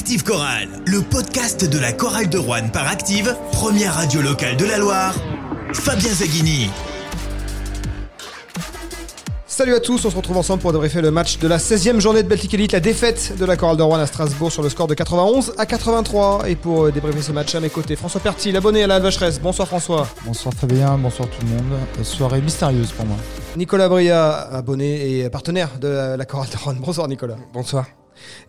Active Chorale, le podcast de la chorale de Rouen par Active, première radio locale de la Loire. Fabien Zaghini. Salut à tous, on se retrouve ensemble pour débriefer le match de la 16e journée de Baltic Elite, la défaite de la chorale de Rouen à Strasbourg sur le score de 91 à 83. Et pour euh, débriefer ce match à mes côtés, François Pertil, abonné à la Vacheresse. Bonsoir François. Bonsoir Fabien, bonsoir tout le monde. Euh, Soirée mystérieuse pour moi. Nicolas Bria, abonné et partenaire de la, la chorale de Rouen. Bonsoir Nicolas. Bonsoir.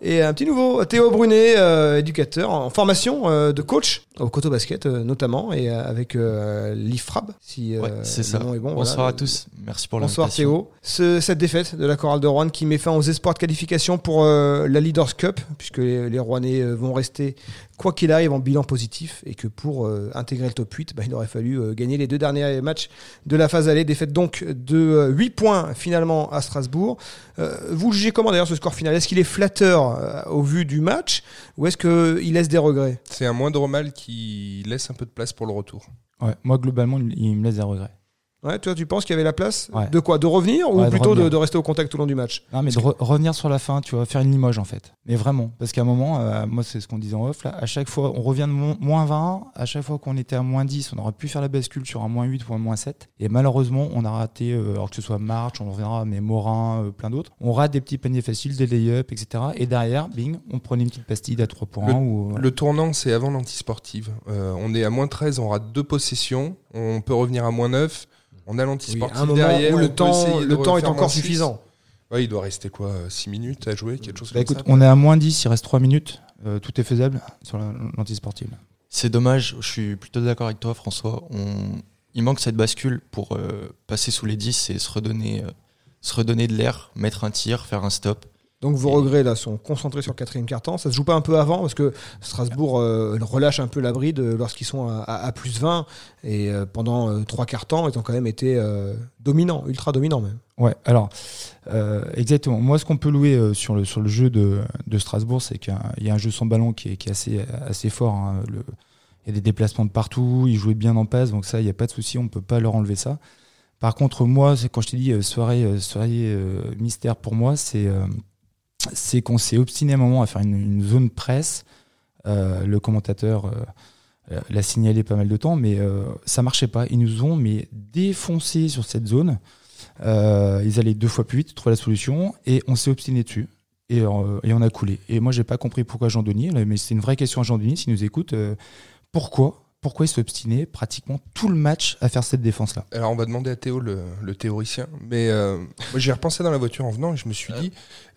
Et un petit nouveau, Théo Brunet, euh, éducateur en formation euh, de coach au Coto Basket euh, notamment, et avec l'IFRAB, si Ouais, c'est ça. nom est bon. Bonsoir voilà. à tous. Merci pour Bonsoir l'invitation. Théo. Ce- cette défaite de la chorale de Rouen qui met fin aux espoirs de qualification pour la Leaders Cup, puisque les, les Rouennais vont rester, quoi qu'il arrive, en bilan positif, et que pour intégrer le top 8, bah, il aurait fallu gagner les deux derniers matchs de la phase allée. Défaite donc de euh, 8 points finalement à Strasbourg. Vous le jugez comment d'ailleurs ce score final? Est-ce qu'il est flatteur euh, au vu du match, ou est-ce qu'il laisse des regrets? C'est un moindre mal qui laisse un peu de place pour le retour. Ouais, moi globalement, il il me laisse des regrets. Ouais, toi, tu penses qu'il y avait la place Ouais. De quoi? De revenir ou Ouais, plutôt de, revenir. de rester au contact tout le long du match? Non, mais de re- revenir sur la fin, tu vois, faire une limoge en fait. Mais vraiment, parce qu'à un moment, euh, moi c'est ce qu'on disait en off, là, à chaque fois, on revient de mo- moins 20, à chaque fois qu'on était à moins 10, on aurait pu faire la bascule sur un moins 8 ou un moins 7. Et malheureusement, on a raté, euh, alors que ce soit March, on reviendra, mais Morin, euh, plein d'autres, on rate des petits paniers faciles, des lay-ups, etc. Et derrière, bing, on prenait une petite pastille à 3 points. ou, voilà. Le tournant, c'est avant l'antisportive. Euh, on est à moins 13, on rate deux possessions. On peut revenir à moins 9. On a Oui, un moment derrière. où le temps, le temps est encore suffisant. Ouais, il doit rester quoi 6 minutes à jouer Quelque chose Bah, comme écoute, ça on est à moins 10, il reste 3 minutes, euh, tout est faisable sur la- l'antisportive. C'est dommage, je suis plutôt d'accord avec toi François. On... Il manque cette bascule pour euh, passer sous les 10 et se redonner, euh, se redonner de l'air, mettre un tir, faire un stop. Donc vos Et- regrets là sont concentrés sur le quatrième quart-temps. Ça se joue pas un peu avant parce que Strasbourg euh, relâche un peu la bride euh, lorsqu'ils sont à, à- à plus 20 et euh, pendant euh, trois quarts-temps ils ont quand même été dominants, ultra dominants même. Ouais, alors, exactement. Moi, ce qu'on peut louer sur, le, sur le jeu de, de Strasbourg, c'est qu'il y a un- jeu sans ballon qui est, qui est assez, assez fort. hein. Le- il y a des déplacements de partout, ils jouaient bien en passe, donc ça, il n'y a pas de souci, on ne peut pas leur enlever ça. Par contre, moi, quand je t'ai dit soirée, soirée mystère pour moi, c'est c'est qu'on s'est obstiné à un moment à faire une, zone presse. Euh, le commentateur euh, euh, l'a signalé pas mal de temps, mais ça marchait pas. Ils nous ont mais défoncé sur cette zone. Ils allaient deux fois plus vite, trouver la solution, et on s'est obstiné dessus. Et, on a coulé. Et moi, j'ai pas compris pourquoi Jean Denis, mais c'est une vraie question à Jean Denis, s'il nous écoute. pourquoi Pourquoi il s'est obstiné pratiquement tout le match à faire cette défense-là? Alors, on va demander à Théo, le, le théoricien. Mais euh, moi, j'ai repensé dans la voiture en venant et je me suis dit,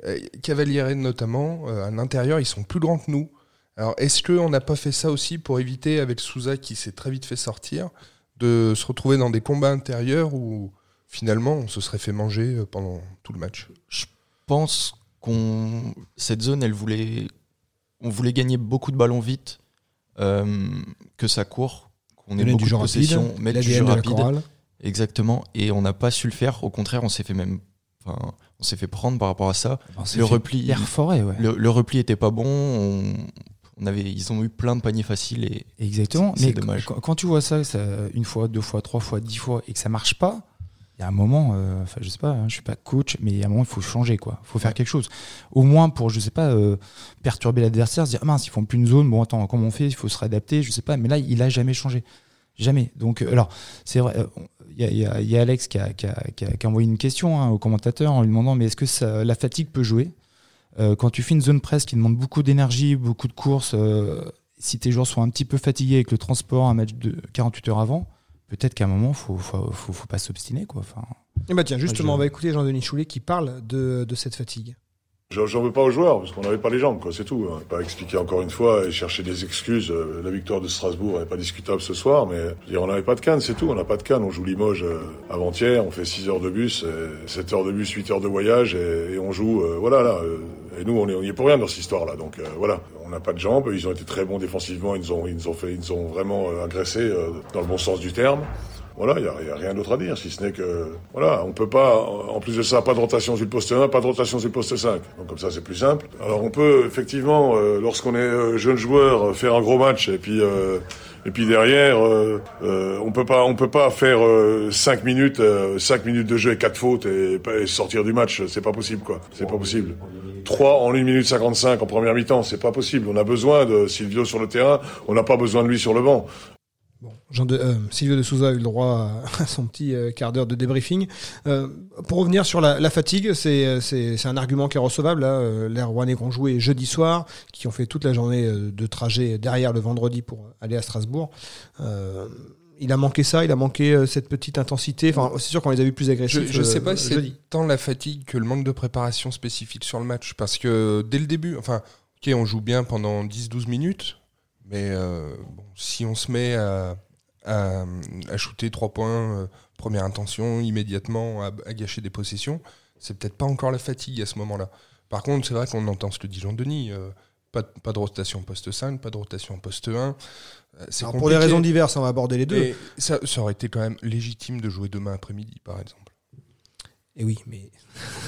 euh, Cavaliere notamment, euh, à l'intérieur, ils sont plus grands que nous. Alors, est-ce qu'on n'a pas fait ça aussi pour éviter, avec Souza qui s'est très vite fait sortir, de se retrouver dans des combats intérieurs où finalement on se serait fait manger euh, pendant tout le match? Je pense qu'on cette zone, elle voulait, on voulait gagner beaucoup de ballons vite, que ça court, qu'on ait beaucoup de rapide, mettre du jeu rapide. Exactement. Et on n'a pas su le faire. Au contraire, on s'est fait même, on s'est fait prendre par rapport à ça. C'est Le fait repli- perforé, ouais. Le, le repli était pas bon. On, on avait, ils ont eu plein de paniers faciles et Exactement. C'est Mais dommage. Quand, quand tu vois ça, ça, une fois, deux fois, trois fois, dix fois, et que ça marche pas, il y a un moment, euh, enfin, je sais pas, hein, je suis pas coach, mais il y a un moment, il faut changer, quoi. Il faut faire quelque chose. Au moins pour, je sais pas, euh, perturber l'adversaire, se dire, ah mince, ils font plus une zone, bon, attends, comment on fait? Il faut se réadapter, je sais pas, mais là, il a jamais changé. Jamais. Donc, euh, alors, c'est vrai, euh, il y, a, y y Alex qui a, qui a- qui a- qui a envoyé une question hein, au commentateur en lui demandant, mais est-ce que ça- la fatigue peut jouer? Euh, Quand tu fais une zone presse qui demande beaucoup d'énergie, beaucoup de courses, euh, si tes joueurs sont un petit peu fatigués avec le transport, un match de 48 heures avant, peut-être qu'à un moment, faut, faut, faut, faut pas s'obstiner, quoi. Enfin, Et bah tiens, justement, je- on va écouter Jean-Denis Choulet qui parle de, de cette fatigue. J'en veux pas aux joueurs, parce qu'on n'avait pas les jambes, quoi, c'est tout. hein. Pas expliquer encore une fois et chercher des excuses. Euh, La victoire de Strasbourg n'est pas discutable ce soir, mais dire, on n'avait pas de canne, c'est tout. On n'a pas de canne. On joue Limoges euh, avant-hier, on fait 6 heures de bus, et 7 heures de bus, 8 heures de voyage, et, et on joue, euh, voilà, là. euh, et nous, on est, on y est pour rien dans cette histoire-là. Donc euh, voilà, n'a pas de jambes. Ils ont été très bons défensivement. Ils nous ont, ils ont fait, ils ont vraiment euh, agressés euh, dans le bon sens du terme. Voilà, il n'y a, rien d'autre à dire, si ce n'est que, voilà, on peut pas, en plus de ça, pas de rotation sur le poste 1, pas de rotation sur le poste 5. Donc comme ça, c'est plus simple. Alors on peut, effectivement, euh, lorsqu'on est jeune joueur, faire un gros match, et puis, et puis derrière, on peut pas, on peut pas faire 5 minutes, euh, cinq minutes de jeu et quatre fautes et, et sortir du match. C'est pas possible, quoi. C'est pas possible. 3 en 1 minute 55 en première mi-temps. C'est pas possible. On a besoin de Silvio sur le terrain. On n'a pas besoin de lui sur le banc. Bon, de, euh, Silvio de Souza a eu le droit à son petit euh, quart d'heure de débriefing. Euh, pour revenir sur la, fatigue, c'est c'est un argument qui est recevable. Là. Euh, Les Rouennais qui ont joué jeudi soir, qui ont fait toute la journée de trajet derrière le vendredi pour aller à Strasbourg. Il a manqué ça, il a manqué euh, cette petite intensité. Enfin, c'est sûr qu'on les a vus plus agressifs. je sais euh, pas si c'est tant la fatigue que le manque de préparation spécifique sur le match. Parce que dès le début, enfin, ok, on joue bien pendant 10-12 minutes, mais euh, bon, si on se met à, à, à shooter 3 points, euh, première intention, immédiatement, à, à gâcher des possessions, c'est peut-être pas encore la fatigue à ce moment-là. Par contre, c'est vrai qu'on entend ce que dit Jean-Denis. euh, pas, de- pas de rotation poste 5, pas de rotation poste 1. euh, C'est pour des raisons diverses, on va aborder les deux. Ça, ça aurait été quand même légitime de jouer demain après-midi, par exemple. Et oui, mais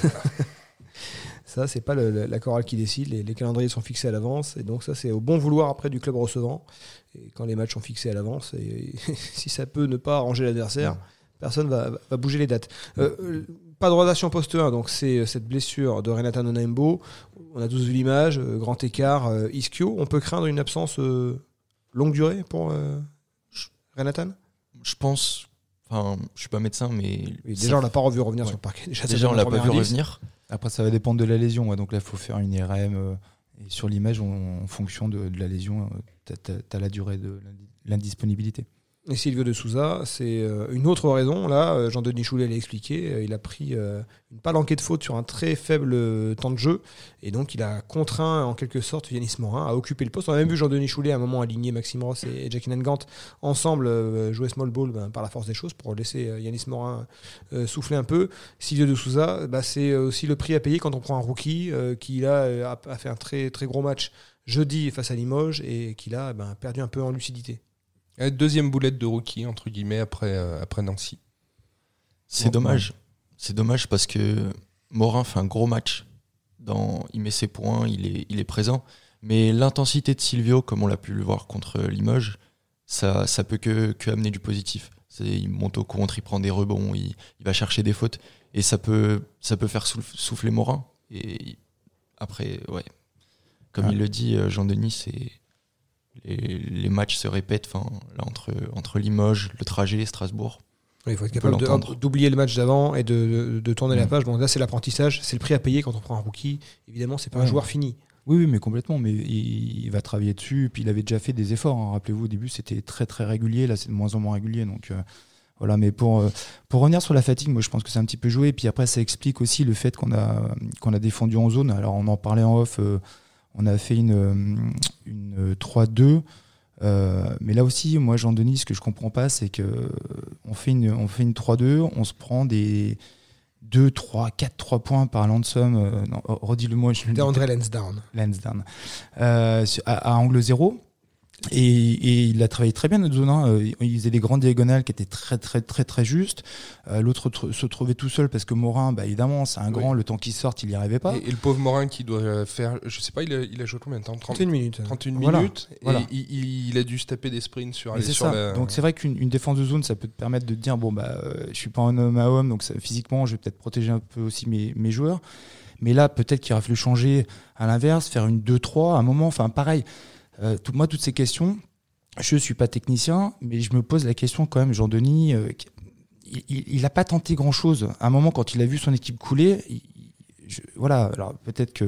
ça, c'est pas le- la chorale qui décide. Les, les calendriers sont fixés à l'avance, et donc ça, c'est au bon vouloir après du club recevant. Et quand les matchs sont fixés à l'avance, et, si ça peut ne pas arranger l'adversaire, personne va, va bouger les dates. Euh, pas de rotation poste 1, donc c'est euh, cette blessure de Renata Nonaimbo. On a tous vu l'image, euh, grand écart, euh, ischio. On peut craindre une absence euh, longue durée pour euh, Renatan Je pense, enfin, je suis pas médecin, mais Oui, ça- Déjà, on l'a pas revu revenir Ouais. sur le parquet. Déjà, déjà on l'a pas vu indice. revenir. Après, ça va dépendre de la lésion. ouais. Donc là, il faut faire une IRM. euh, et sur l'image, en fonction de, de la lésion, tu as, la durée de l'indi- l'indisponibilité. Et Silvio de Souza, c'est euh, une autre raison. Là, euh, Jean-Denis Choulet l'a expliqué. euh, Il a pris une palanquée de faute sur un très faible temps de jeu. Et donc, il a contraint en quelque sorte Yanis Morin à occuper le poste. On a même vu Jean-Denis Choulet à un moment aligner Maxime Ross et Jackie Nangant ensemble jouer small ball ben, par la force des choses pour laisser Yanis Morin souffler un peu. Silvio de Souza, bah, c'est aussi le prix à payer quand on prend un rookie qui là a, a fait un très, très gros match jeudi face à Limoges et qui là ben, a perdu un peu en lucidité. Euh, Deuxième boulette de rookie, entre guillemets, après, euh, après Nancy. C'est dommage. C'est dommage parce que Morin fait un gros match. Dans, il met ses points, il est, il est présent. Mais l'intensité de Silvio, comme on l'a pu le voir contre Limoges, ça, ça peut que, que amener du positif. Il monte au contre, il prend des rebonds, il, il va chercher des fautes. Et ça peut, ça peut faire souf- souffler Morin. Et après, ouais. Comme Ouais. il le dit, euh, Jean-Denis, c'est. Les, les matchs se répètent enfin, là, entre, entre Limoges, le trajet, Strasbourg. Oui, il faut être capable d'oublier le match d'avant et de, de- de tourner la Mm. page. Bon, là, c'est l'apprentissage, c'est le prix à payer quand on prend un rookie. Évidemment, c'est pas un joueur fini. Oui, oui, mais complètement. Mais il, il va travailler dessus. Puis il avait déjà fait des efforts. hein. Rappelez-vous, au début, c'était très très régulier. Là, c'est de moins en moins régulier. Donc euh, voilà. Mais pour euh, pour revenir sur la fatigue, moi, je pense que c'est un petit peu joué. Puis après, ça explique aussi le fait qu'on a qu'on a défendu en zone. Alors, on en parlait en off. euh, on a fait une euh, une 3-2. Euh, mais là aussi, moi, Jean-Denis, ce que je comprends pas, c'est que on fait une, on fait une 3-2, on se prend des 2, 3, 4, 3 points par Lansom. Euh, non, redis-le-moi, je le De dis André Lansdowne. Lansdowne, euh, à, à angle zéro. Et, et il a travaillé très bien notre zone. hein. Euh, Il faisait des grandes diagonales qui étaient très très très très justes. Euh, L'autre tr- se trouvait tout seul parce que Morin, bah, évidemment, c'est un Oui. grand. Le temps qu'il sorte, il n'y arrivait pas. Et, et le pauvre Morin qui doit euh, faire, je sais pas, il a, il a joué combien de temps? 30, 31 minutes. 31 Voilà, minutes. voilà. Et il, il a dû se taper des sprints sur aller sur ça. la. Donc c'est vrai qu'une une défense de zone, ça peut te permettre de te dire bon bah euh, je suis pas un homme à homme, donc ça- physiquement je vais peut-être protéger un peu aussi mes, mes joueurs. Mais là peut-être qu'il aurait fallu changer à l'inverse, faire une 2-3 à un moment. Enfin pareil. Euh, tout, moi toutes ces questions, je suis pas technicien, mais je me pose la question quand même, Jean Denis. euh, il- il, il a pas tenté grand chose. À un moment quand il a vu son équipe couler, voilà. Alors peut-être que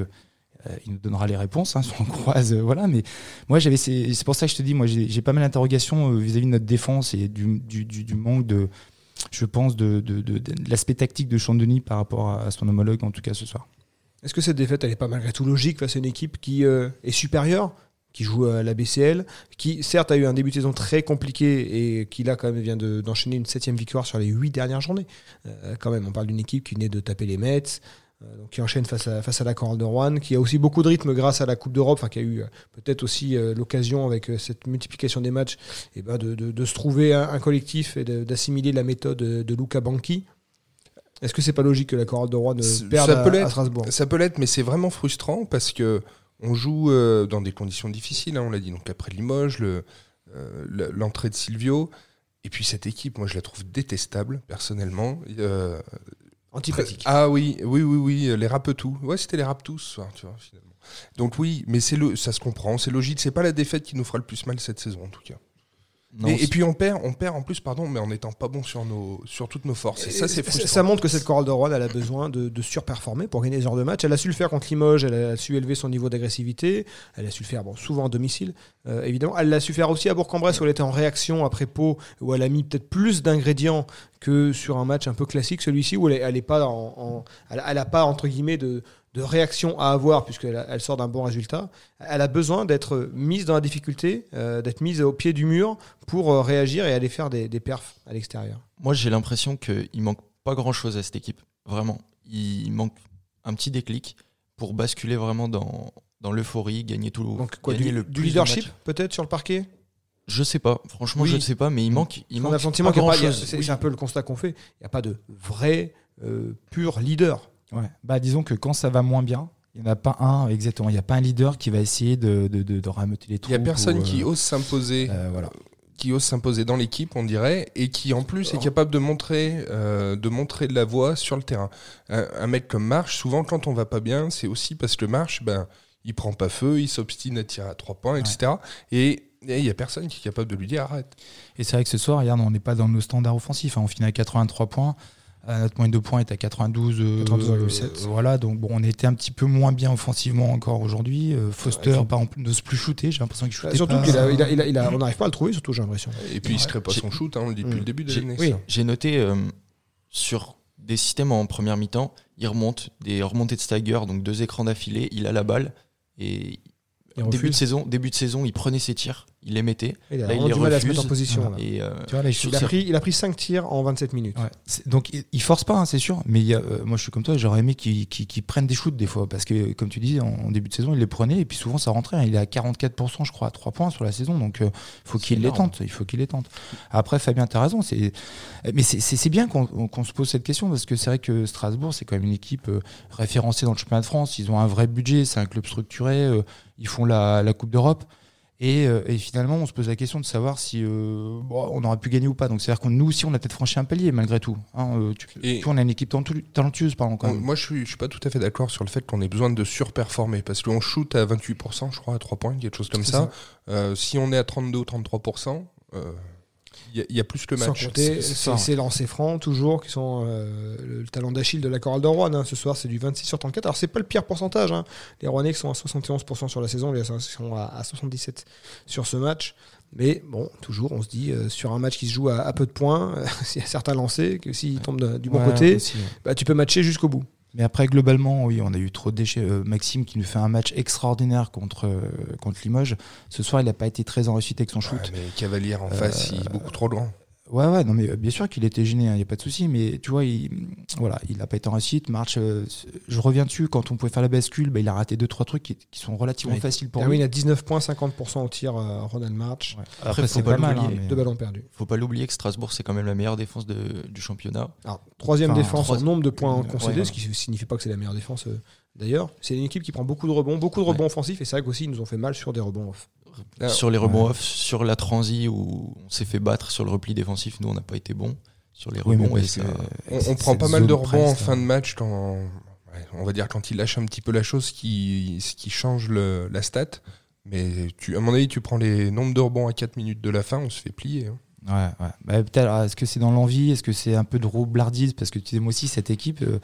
euh, il nous donnera les réponses, hein, si on croise, voilà. Mais moi, j'avais, c'est pour ça que je te dis, moi, j'ai pas mal d'interrogations vis-à-vis de notre défense et du, du, du, manque de, je pense, de, de, de, l'aspect tactique de Chandoni par rapport à, son homologue, en tout cas ce soir. Est-ce que cette défaite, elle est pas malgré tout logique face à une équipe qui est supérieure, qui joue à la BCL, qui certes a eu un début de saison très compliqué et qui là quand même vient de- d'enchaîner une septième victoire sur les huit dernières journées. Euh, quand même, on parle d'une équipe qui venait de taper les Mets, euh, donc qui enchaîne face à, face à la Chorale de Rouen, qui a aussi beaucoup de rythme grâce à la Coupe d'Europe, enfin qui a eu euh, peut-être aussi euh, l'occasion avec cette multiplication des matchs eh ben, de, de- de se trouver un, un collectif et d'assimiler la méthode de, Luca Banchi. Est-ce que c'est pas logique que la Chorale de Rouen perde à, peut à l'être. Strasbourg? Ça peut l'être, mais c'est vraiment frustrant parce que on joue euh, dans des conditions difficiles, hein, on l'a dit. Donc après Limoges, le, euh, le- l'entrée de Silvio, et puis cette équipe, moi je la trouve détestable personnellement. Euh, Antipathique. Ah oui, oui, oui, oui, les rapetous. Ouais, c'était les rapetous ce soir, tu vois, finalement. Donc oui, mais c'est le, ça se comprend, c'est logique. C'est pas la défaite qui nous fera le plus mal cette saison, en tout cas. Non, et, puis on perd, on perd en plus, pardon, mais en étant pas bon sur nos, sur toutes nos forces. Et ça, c'est ça, frustrant. ça montre que cette chorale de Rouen, elle a besoin de, de surperformer pour gagner ce genre de match. Elle a su le faire contre Limoges, elle a su élever son niveau d'agressivité, elle a su le faire bon, souvent à domicile, euh, évidemment. Elle l'a su faire aussi à Bourg-en-Bresse où elle était en réaction après Pau, où elle a mis peut-être plus d'ingrédients que sur un match un peu classique, celui-ci, où elle est, elle pas en, en- elle, elle a pas entre guillemets de, de réaction à avoir puisqu'elle elle sort d'un bon résultat. Elle a besoin d'être mise dans la difficulté, euh, d'être mise au pied du mur pour euh, réagir et aller faire des, des perfs à l'extérieur. Moi, j'ai l'impression qu'il manque pas grand chose à cette équipe. Vraiment. Il manque un petit déclic pour basculer vraiment dans, dans l'euphorie, gagner tout Donc quoi, gagner du, le du leadership peut-être sur le parquet? Je sais pas. Franchement, Oui. je ne sais pas, mais il manque. Il On manque a le sentiment qu'il grand-chose. Oui. c'est un peu le constat qu'on fait. Il n'y a pas de vrai euh, pur leader. Ouais. Bah, disons que quand ça va moins bien, il n'y en a pas un, exactement. Il n'y a pas un leader qui va essayer de, de, de, de rameuter les Il troupes. y a personne ou, euh, qui ose s'imposer. euh, voilà. qui ose s'imposer dans l'équipe, on dirait, et qui en plus est capable de montrer, euh, de montrer de la voix sur le terrain. Un, un mec comme Marche, souvent quand on va pas bien, c'est aussi parce que Marche, ben, il prend pas feu, il s'obstine à tirer à trois points, etc. Et il y a personne qui est capable de lui dire arrête. Et c'est vrai que ce soir, regarde, on n'est pas dans nos standards offensifs. hein. On finit à 83 points. Notre moyenne de points est à 92. euh, 92,7. euh, voilà, donc bon, on était un petit peu moins bien offensivement encore aujourd'hui. Euh, Foster, Ouais, par exemple, n'ose plus shooter. J'ai l'impression qu'il shootait Surtout pas. qu'il a, il a- il a- il a- on n'arrive pas à le trouver, surtout j'ai l'impression. Et puis il se crée pas son shoot, hein, on le dit depuis Mm. le début de l'année. oui. J'ai noté euh, sur des systèmes en première mi-temps, il remonte des remontées de stagger, donc deux écrans d'affilée, il a la balle et Il début de saison, début de saison, il prenait ses tirs, il les mettait Il a Là, il vraiment les du mal à se mettre en refuse. position. là. et euh, Tu vois, là, il Il a, pris, il a pris 5 tirs en 27 minutes. Ouais. Donc il- il force pas, hein, c'est sûr. Mais il y a, euh, moi je suis comme toi, j'aurais aimé qu'il qu'il prenne des shoots des fois. Parce que comme tu dis, en, en début de saison, il les prenait et puis souvent ça rentrait. hein. Il est à 44%, je crois, à 3 points sur la saison. Donc il faut qu'il les tente. Il faut qu'il les tente. Après, Fabien, tu as raison. c'est- Mais c'est- bien qu'on se pose cette question parce que c'est vrai que Strasbourg, c'est quand même une équipe euh, référencée dans le championnat de France. Ils ont un vrai budget, c'est un club structuré. euh, Ils font la, la Coupe d'Europe. Et, euh, et finalement, on se pose la question de savoir si euh, bon, on aurait pu gagner ou pas. Donc, c'est-à-dire que nous aussi, on a peut-être franchi un palier malgré tout. Hein, euh, tu, Et- tu on a une équipe talentu- talentueuse, pardon. Quand même. moi, je suis, je suis pas tout à fait d'accord sur le fait qu'on ait besoin de surperformer parce qu'on shoot à 28%, je crois, à 3 points, quelque chose comme ça. Euh, si on est à 32 ou 33%, euh, il y, a- il y a plus que le Sans match. compter c'est c'est ça. ces lancers francs, toujours, qui sont euh, le talent d'Achille de la chorale de Rouen. hein. Ce soir, c'est du 26 sur 34. Alors, c'est pas le pire pourcentage. hein. Les Rouennais qui sont à 71% sur la saison, les Assassin's sont à, à 77 sur ce match. Mais bon, toujours, on se dit, euh, sur un match qui se joue à, à peu de points, s'il y a certains lancers, que s'ils tombent de- du bon Ouais, côté, bah, tu peux matcher jusqu'au bout. Mais après, globalement, oui, on a eu trop de déchets. Euh, Maxime qui nous fait un match extraordinaire contre, euh, contre Limoges. Ce soir, il n'a pas été très en réussite avec son shoot. Ouais, mais Cavalière en face, il est beaucoup trop grand. Ouais, ouais, non, mais euh, bien sûr qu'il était gêné, il n'y a pas de souci, mais tu vois, il voilà, il n'a pas été en réussite. Marche, euh, je reviens dessus, quand on pouvait faire la bascule, bah, il a raté deux trois trucs qui, qui sont relativement faciles pour Darwin lui. a 19 points, 50% au tir, euh, Ronald March. Ouais. Après, c'est pas pas mal. hein, mais- Deux ballons perdus. faut pas l'oublier que Strasbourg c'est quand même la meilleure défense de- du championnat. Alors, troisième Enfin, défense en nombre de points concédés, ouais. ce qui ne signifie pas que c'est la meilleure défense euh, d'ailleurs. C'est une équipe qui prend beaucoup de rebonds, beaucoup de rebonds offensifs, et c'est vrai qu'aussi ils nous ont fait mal sur des rebonds off. Ah, sur les rebonds ouais. off, sur la transi où on s'est fait battre sur le repli défensif, nous on n'a pas été bon sur les Oui, rebonds. et ça- On, prend pas mal de rebonds en fin de match quand, ouais, on va dire quand il lâche un petit peu la chose, ce qui, ce qui change le- la stat. Mais tu, à mon avis, tu prends les nombres de rebonds à 4 minutes de la fin, on se fait plier. hein. Ouais, ouais. Bah, peut-être, alors, est-ce que c'est dans l'envie? Est-ce que c'est un peu de roublardise? Parce que tu sais, moi aussi, cette équipe, euh,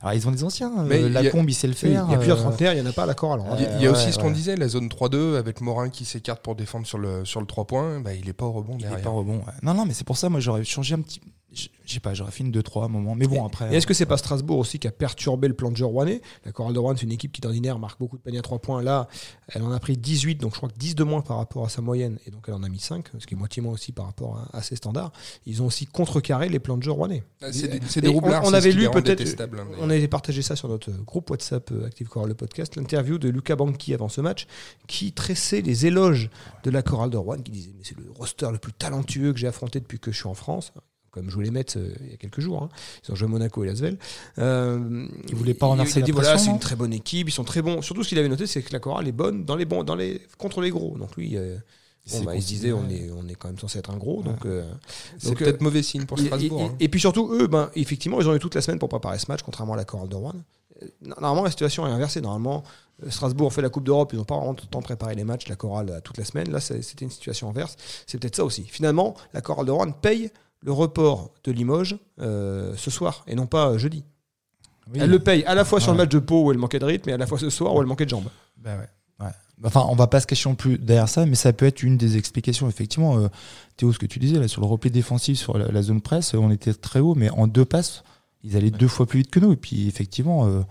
alors ils ont des anciens. euh, Mais il y a- Lacombe, il sait le Il y faire. a plusieurs euh, trentenaires, il n'y en a pas à la chorale. Il y a, Ouais, il y a aussi ouais, ce qu'on disait, la zone 3-2 avec Morin qui s'écarte pour défendre sur le, sur le 3 points, bah, il est pas au rebond il est derrière. pas rebond. ouais. Non, non, mais c'est pour ça, moi, j'aurais changé un petit. Je je sais pas, j'aurais fait une 2-3 à un moment. Mais bon, après. Et est-ce que c'est pas Strasbourg aussi qui a perturbé le plan de jeu rouennais La chorale de Rouen, c'est une équipe qui d'ordinaire marque beaucoup de paniers à 3 points. Là, elle en a pris 18, donc je crois que 10 de moins par rapport à sa moyenne, et donc elle en a mis 5, ce qui est moitié moins aussi par rapport à, à ses standards. Ils ont aussi contrecarré les plans de jeu rouennais. Ah, c'est des, Et c'est des on- roublards, on c'est ce avait lu peut-être- hein, On avait partagé ça sur notre groupe WhatsApp euh, Active Chorale le podcast, l'interview de Luca Banchi avant ce match, qui tressait les éloges de la chorale de Rouen, qui disait mais c'est le roster le plus talentueux que j'ai affronté depuis que je suis en France. Comme jouait les Mets euh, il y a quelques jours, hein. ils ont joué Monaco et Lasvel. Euh, Ils voulaient pas renverser il dit, voilà, pression, c'est une très bonne équipe, ils sont très bons. Surtout ce qu'il avait noté, c'est que la chorale est bonne dans les bons, dans les contre les gros. Donc lui, euh, Bon, bah, ils se disaient, on est, on est quand même censé être un gros. Donc, euh, C'est peut-être mauvais signe pour Strasbourg. et- hein. et puis surtout, eux, ben, effectivement, ils ont eu toute la semaine pour préparer ce match, contrairement à la chorale de Rouen. Euh, Normalement, la situation est inversée. Normalement, euh, Strasbourg fait la Coupe d'Europe, ils n'ont pas vraiment le temps de préparer les matchs, la chorale toute la semaine. Là, c'était une situation inverse. C'est peut-être ça aussi. Finalement, la chorale de Rouen paye le report de Limoges euh, ce soir et non pas euh, jeudi. Oui. Elle le paye à la fois sur le match de Pau où elle manquait de rythme et à la fois ce soir où elle manquait de jambes. Bah ouais. ouais. Enfin, on va pas se cacher non plus derrière ça, mais ça peut être une des explications. Effectivement, euh, Théo, ce que tu disais là sur le repli défensif sur la, la zone presse, on était très haut, mais en deux passes, ils allaient deux fois plus vite que nous. Et puis effectivement, euh,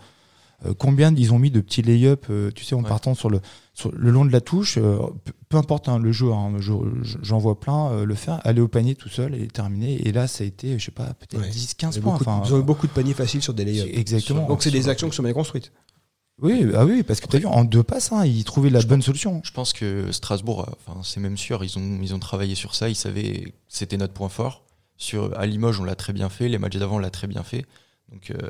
combien ils ont mis de petits lay-up, euh, tu sais, en Ouais. partant sur le, sur le long de la touche, euh, peu, importe hein, le jeu, hein, je- je- j'en vois plein euh, le faire, aller au panier tout seul et terminer. Et là, ça a été, je sais pas, peut-être Ouais. 10-15 Ils ont points. beaucoup de- Enfin, ils ont eu beaucoup de paniers faciles sur des lay exactement. Donc c'est des actions qui sont bien construites. Oui, ah oui, parce que tu as vu, en deux passes, hein, ils trouvaient la Je bonne solution. Je pense que Strasbourg, euh, enfin, c'est même sûr, ils ont, ils ont travaillé sur ça, ils savaient que c'était notre point fort. Sur, à Limoges, on l'a très bien fait, les matchs d'avant, on l'a très bien fait. Donc euh,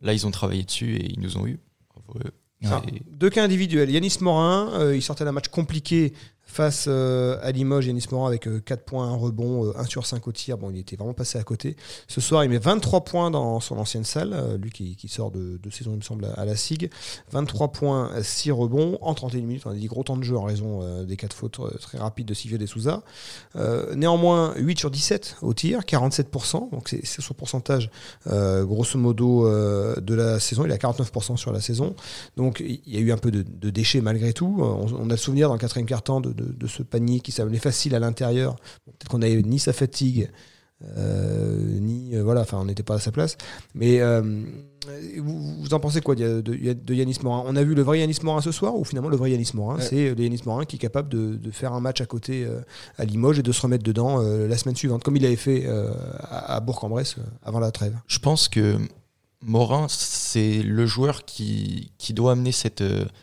là, ils ont travaillé dessus et ils nous ont eu. Bravo eux. Ah, Et- Deux cas individuels. Yanis Morin, euh, il sortait d'un match compliqué face euh, à Limoges. Yanis Morin avec 4 points, un rebond, euh, 1 sur 5 au tir. Bon, il était vraiment passé à côté. Ce soir, il met 23 points dans son ancienne salle. euh, lui qui, qui sort de, de saison, il me semble, à, la SIG. 23 points, 6 rebonds en 31 minutes. On a dit gros temps de jeu en raison euh, des 4 fautes euh, très rapides de Silvio de Souza. Euh, néanmoins, 8 sur 17 au tir, 47%. Donc c'est son pourcentage, euh, grosso modo, euh, de la saison. Il à 49% sur la saison. Donc il y a eu un peu de, de déchets malgré tout. Euh, On, on a le souvenir dans le quatrième quart-temps de, de- de ce panier qui semblait facile à l'intérieur. Peut-être qu'on n'avait ni sa fatigue, euh, ni euh, voilà, enfin on n'était pas à sa place. Mais euh, vous, vous en pensez quoi de, de, de Yanis Morin? On a vu le vrai Yanis Morin ce soir ou finalement le vrai Yanis Morin Ouais. C'est le Yanis Morin qui est capable de, de faire un match à côté à Limoges et de se remettre dedans la semaine suivante, comme il avait fait à, à Bourg-en-Bresse avant la trêve. Je pense que Morin, c'est le joueur qui, qui doit amener cette,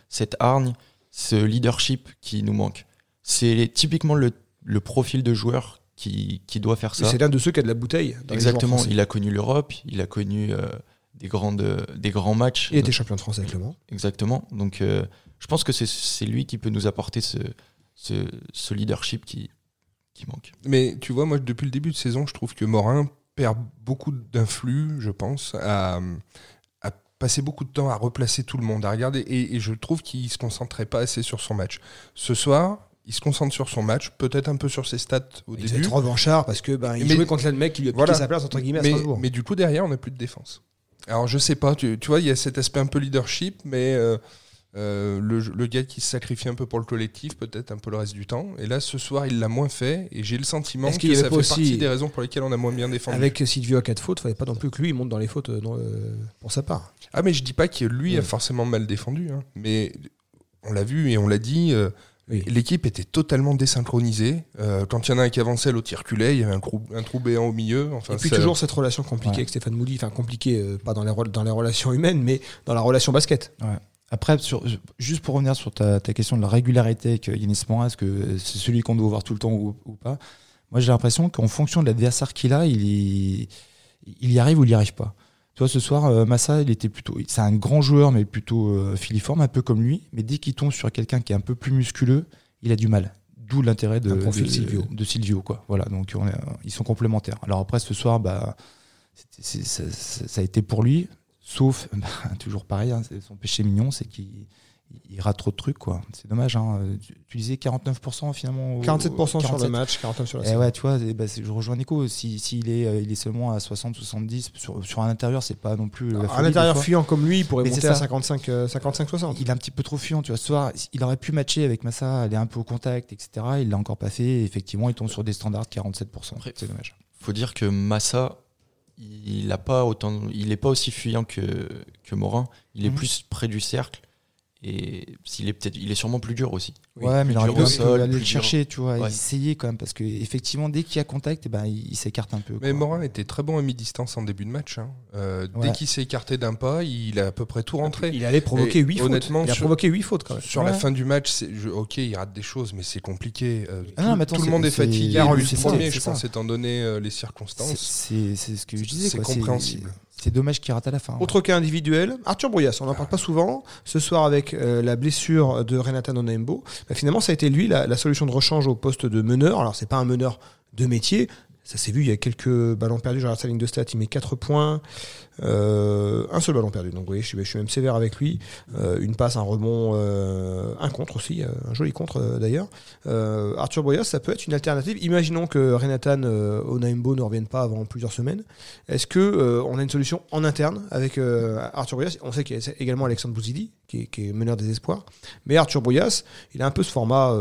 cette hargne, ce leadership qui nous manque. C'est typiquement le, le profil de joueur qui, qui doit faire ça. C'est l'un de ceux qui a de la bouteille. dans Exactement. Il a connu l'Europe, il a connu euh, des, grandes, des grands matchs. Il était champion de France avec Le Mans. Exactement. Donc, euh, je pense que c'est- c'est lui qui peut nous apporter ce, ce, ce leadership qui, qui manque. Mais tu vois, moi, depuis le début de saison, je trouve que Morin perd beaucoup d'influx, je pense, à, à passer beaucoup de temps à replacer tout le monde, à regarder. Et, et je trouve qu'il se concentrait pas assez sur son match. Ce soir, il se concentre sur son match, peut-être un peu sur ses stats au Il début. était revanchard parce que ben, il Mais- jouait contre le mec qui lui a piqué Voilà. sa place entre guillemets à mais, du coup, derrière, on n'a plus de défense. Alors, je sais pas, tu, tu vois, il y a cet aspect un peu leadership, mais euh, euh, le, le gars qui se sacrifie un peu pour le collectif, peut-être un peu le reste du temps. Et là, ce soir, il l'a moins fait, et j'ai le sentiment que ça fait aussi- partie des raisons pour lesquelles on a moins bien défendu. Avec Silvio à 4 fautes, fallait pas non plus que lui il monte dans les fautes euh, dans, euh, pour sa part. Ah, mais je dis pas que lui a forcément mal défendu, hein. mais on l'a vu et on l'a dit. Euh, Oui. L'équipe était totalement désynchronisée. Euh, quand il y en a un qui avançait, l'autre il reculait. Il y avait un trou, un trou béant au milieu. Enfin, Et puis ça- toujours cette relation compliquée Ouais. avec Stéphane Mouli, enfin compliquée, euh, pas dans les, dans les relations humaines, mais dans la relation basket. Après, sur, juste pour revenir sur ta, ta question de la régularité avec Yanis Morin, est-ce que c'est celui qu'on doit voir tout le temps ou, ou pas? Moi, j'ai l'impression qu'en fonction de l'adversaire qu'il a, il y, il y arrive ou il n'y arrive pas. Tu vois, ce soir, euh, Massa, il était plutôt, c'est un grand joueur, mais plutôt euh, filiforme, un peu comme lui. Mais dès qu'il tombe sur quelqu'un qui est un peu plus musculeux, il a du mal. D'où l'intérêt de, de, Silvio. de Silvio, quoi. Voilà, donc on est- ils sont complémentaires. Alors après, ce soir, bah, ça, ça- ça a été pour lui, sauf, bah, toujours pareil, hein, son péché mignon, c'est qu'il il rate trop de trucs, quoi. C'est dommage. Hein. Tu, tu disais 49% finalement. au- 47% sur le 47. match, 49% sur la Eh saison. ouais, tu vois, eh ben, je rejoins Nico. S'il si, s'il est, euh, il est seulement à 60-70 sur, sur un intérieur, c'est pas non plus. des fois. fuyant comme lui, il pourrait Mais monter à ça. 55, euh, 55-60. Il est un petit peu trop fuyant, tu vois. Ce soir, il aurait pu matcher avec Massa, aller un peu au contact, etc. Il l'a encore pas fait. Et effectivement, il tombe sur des standards 47%. Après, C'est dommage. faut dire que Massa, il a pas autant, il est pas aussi fuyant que, que Morin. Il est Mhm. plus près du cercle et s'il est peut-être, il est sûrement plus dur aussi. Oui, ouais, mais il plus aurait sol, aller le dur. chercher, tu vois, Ouais. essayer quand même, parce que effectivement, dès qu'il y a contact, eh ben, il, il s'écarte un peu. Mais quoi. Morin était très bon à mi-distance en début de match. hein. Euh, Dès qu'il s'est écarté d'un pas, il a à peu près tout rentré. Il allait provoquer 8 fautes. honnêtement, il a sur- provoqué 8 fautes quand même. Sur la fin du match, je- ok, il rate des choses, mais c'est compliqué. Euh, Ah tout, non, mais attends, tout le monde est c'est- fatigué. Lui, le premier, je pense, étant donné euh, les circonstances. C'est ce que je disais. C'est compréhensible. C'est dommage qu'il rate à la fin. Autre cas individuel, Arthur Brouillas, on n'en parle pas souvent. Ce soir, avec euh, la blessure de Renata Nonaimbo, bah, finalement, ça a été lui la, solution de rechange au poste de meneur. Alors, c'est pas un meneur de métier. Ça s'est vu, il y a quelques ballons perdus. Regarde sa ligne de stats, il met 4 points. Euh, un seul ballon perdu. Donc, vous voyez, je suis, je suis même sévère avec lui. Euh, une passe, un rebond, euh, un contre aussi, un joli contre d'ailleurs. Arthur Boyas, ça peut être une alternative. Imaginons que Renatan Onaimbo ne revienne pas avant plusieurs semaines. Est-ce que on a une solution en interne avec Arthur Boyas? On sait qu'il y a également Alexandre Bouzidi, qui est, meneur des espoirs. Mais Arthur Boyas, il a un peu ce format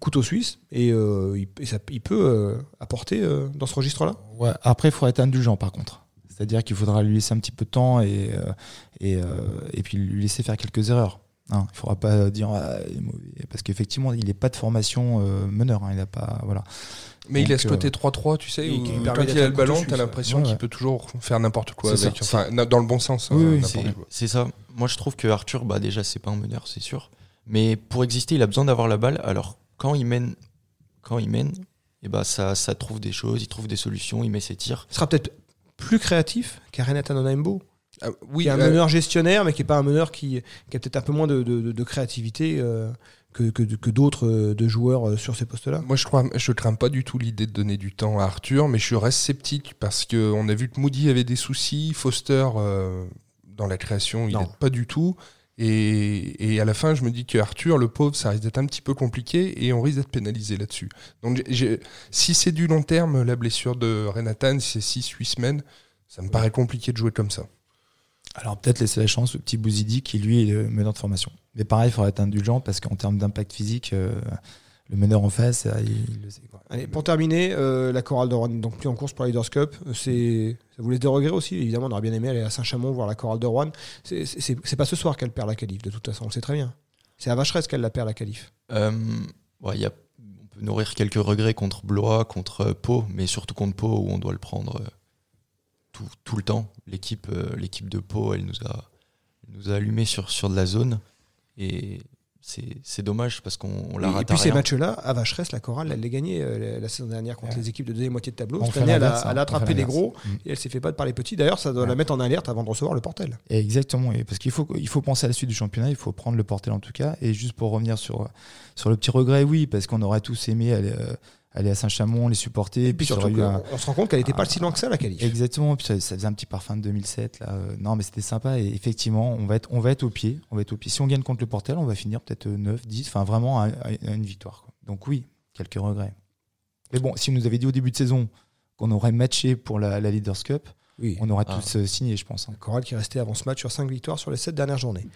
couteau suisse et, il, peut apporter dans ce registre-là? Ouais, après, il faudra être indulgent par contre. C'est-à-dire qu'il faudra lui laisser un petit peu de temps et, euh, et, euh, et puis lui laisser faire quelques erreurs. Hein, il ne faudra pas dire ah, il est mauvais. parce qu'effectivement il n'est pas de formation euh, meneur. hein, il a pas voilà. Mais il a ce côté 3-3, tu sais, où quand permet il a le ballon, t'as suisse, l'impression ouais. qu'il peut toujours faire n'importe quoi avec. Enfin, dans le bon sens. Oui, hein, oui, C'est- ça. Moi, je trouve que Arthur, bah, déjà, c'est pas un meneur, c'est sûr. Mais pour exister, il a besoin d'avoir la balle. Alors, quand il mène, quand il mène, et bah, ça, ça trouve des choses, il trouve des solutions, il met ses tirs. Il sera peut-être plus créatif Renatan Onaimbo, Ah, qui oui, est un euh, meneur gestionnaire, mais qui n'est pas un meneur qui, qui a peut-être un peu moins de, de- de- de créativité euh, que, que, que d'autres euh, de joueurs sur ces postes-là. Moi, je crois, je crains pas du tout l'idée de donner du temps à Arthur, mais je reste sceptique parce que on a vu que Moody avait des soucis, Foster euh, dans la création, il n'aide pas du tout. Et, et à la fin, je me dis que Arthur, le pauvre, ça risque d'être un petit peu compliqué et on risque d'être pénalisé là-dessus. Donc, si c'est du long terme, la blessure de Renatan, c'est 6-8 semaines, ça me paraît compliqué de jouer comme ça. Alors peut-être laisser la chance au petit Bouzidi qui lui est le meneur de formation. Mais pareil, il faudra être indulgent parce qu'en termes d'impact physique, euh, le meneur en face, euh, il, il le sait. Quoi. Allez, pour terminer, euh, la chorale de Rouen, donc plus en course pour la Leaders Cup, euh, c'est, ça vous laisse des regrets aussi. Évidemment, on aurait bien aimé aller à Saint-Chamond voir la chorale de Rouen. C'est, pas ce soir qu'elle perd la qualif, de toute façon, on le sait très bien. C'est à Vacheresse qu'elle la perd la qualif. Euh, ouais, il y a, on peut nourrir quelques regrets contre Blois, contre Pau, mais surtout contre Pau où on doit le prendre tout, tout le temps. L'équipe, l'équipe de Pau, elle nous a, elle nous a allumé sur, sur de la zone et c'est, c'est dommage parce qu'on on la Et, puis à ces matchs-là, à Vacheresse, la chorale, elle les gagnait euh, la, la saison dernière contre Ouais. les équipes de deuxième moitié de tableau. On Cette fait année, elle a, l'inverse, hein. elle a attrapé les gros Mm. et elle s'est fait pas par les petits. D'ailleurs, ça doit la mettre en alerte avant de recevoir le portel. Et Exactement, et parce qu'il faut, il faut penser à la suite du championnat, il faut prendre le portel en tout cas. Et juste pour revenir sur, sur le petit regret, oui, parce qu'on aurait tous aimé aller, euh, aller à Saint-Chamond, les supporter. Et puis surtout, un- on se rend compte qu'elle n'était pas si loin que ça, la qualif. Exactement, puis ça, ça faisait un petit parfum de 2007. Là. Euh, Non, mais c'était sympa. Et effectivement, on va, être, on va être au pied. On va être au pied. Si on gagne contre le Portel, on va finir peut-être euh, 9, 10, enfin vraiment à, à une victoire. quoi. Donc oui, quelques regrets. Mais bon, si on nous avait dit au début de saison qu'on aurait matché pour la, la Leaders Cup, Oui. on aurait Ah. tous euh, signé, je pense. hein. La chorale qui restait avant ce match sur 5 victoires sur les 7 dernières journées.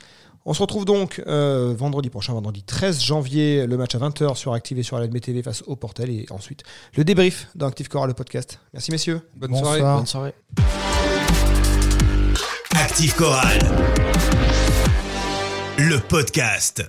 On se retrouve donc euh, vendredi prochain, vendredi 13 janvier, le match à 20h sur Active et sur la TV face au Portel et ensuite le débrief dans Active Chorale, le podcast. Merci messieurs. Bonne Bonsoir. soirée. Bonne soirée. Active Chorale. Le podcast.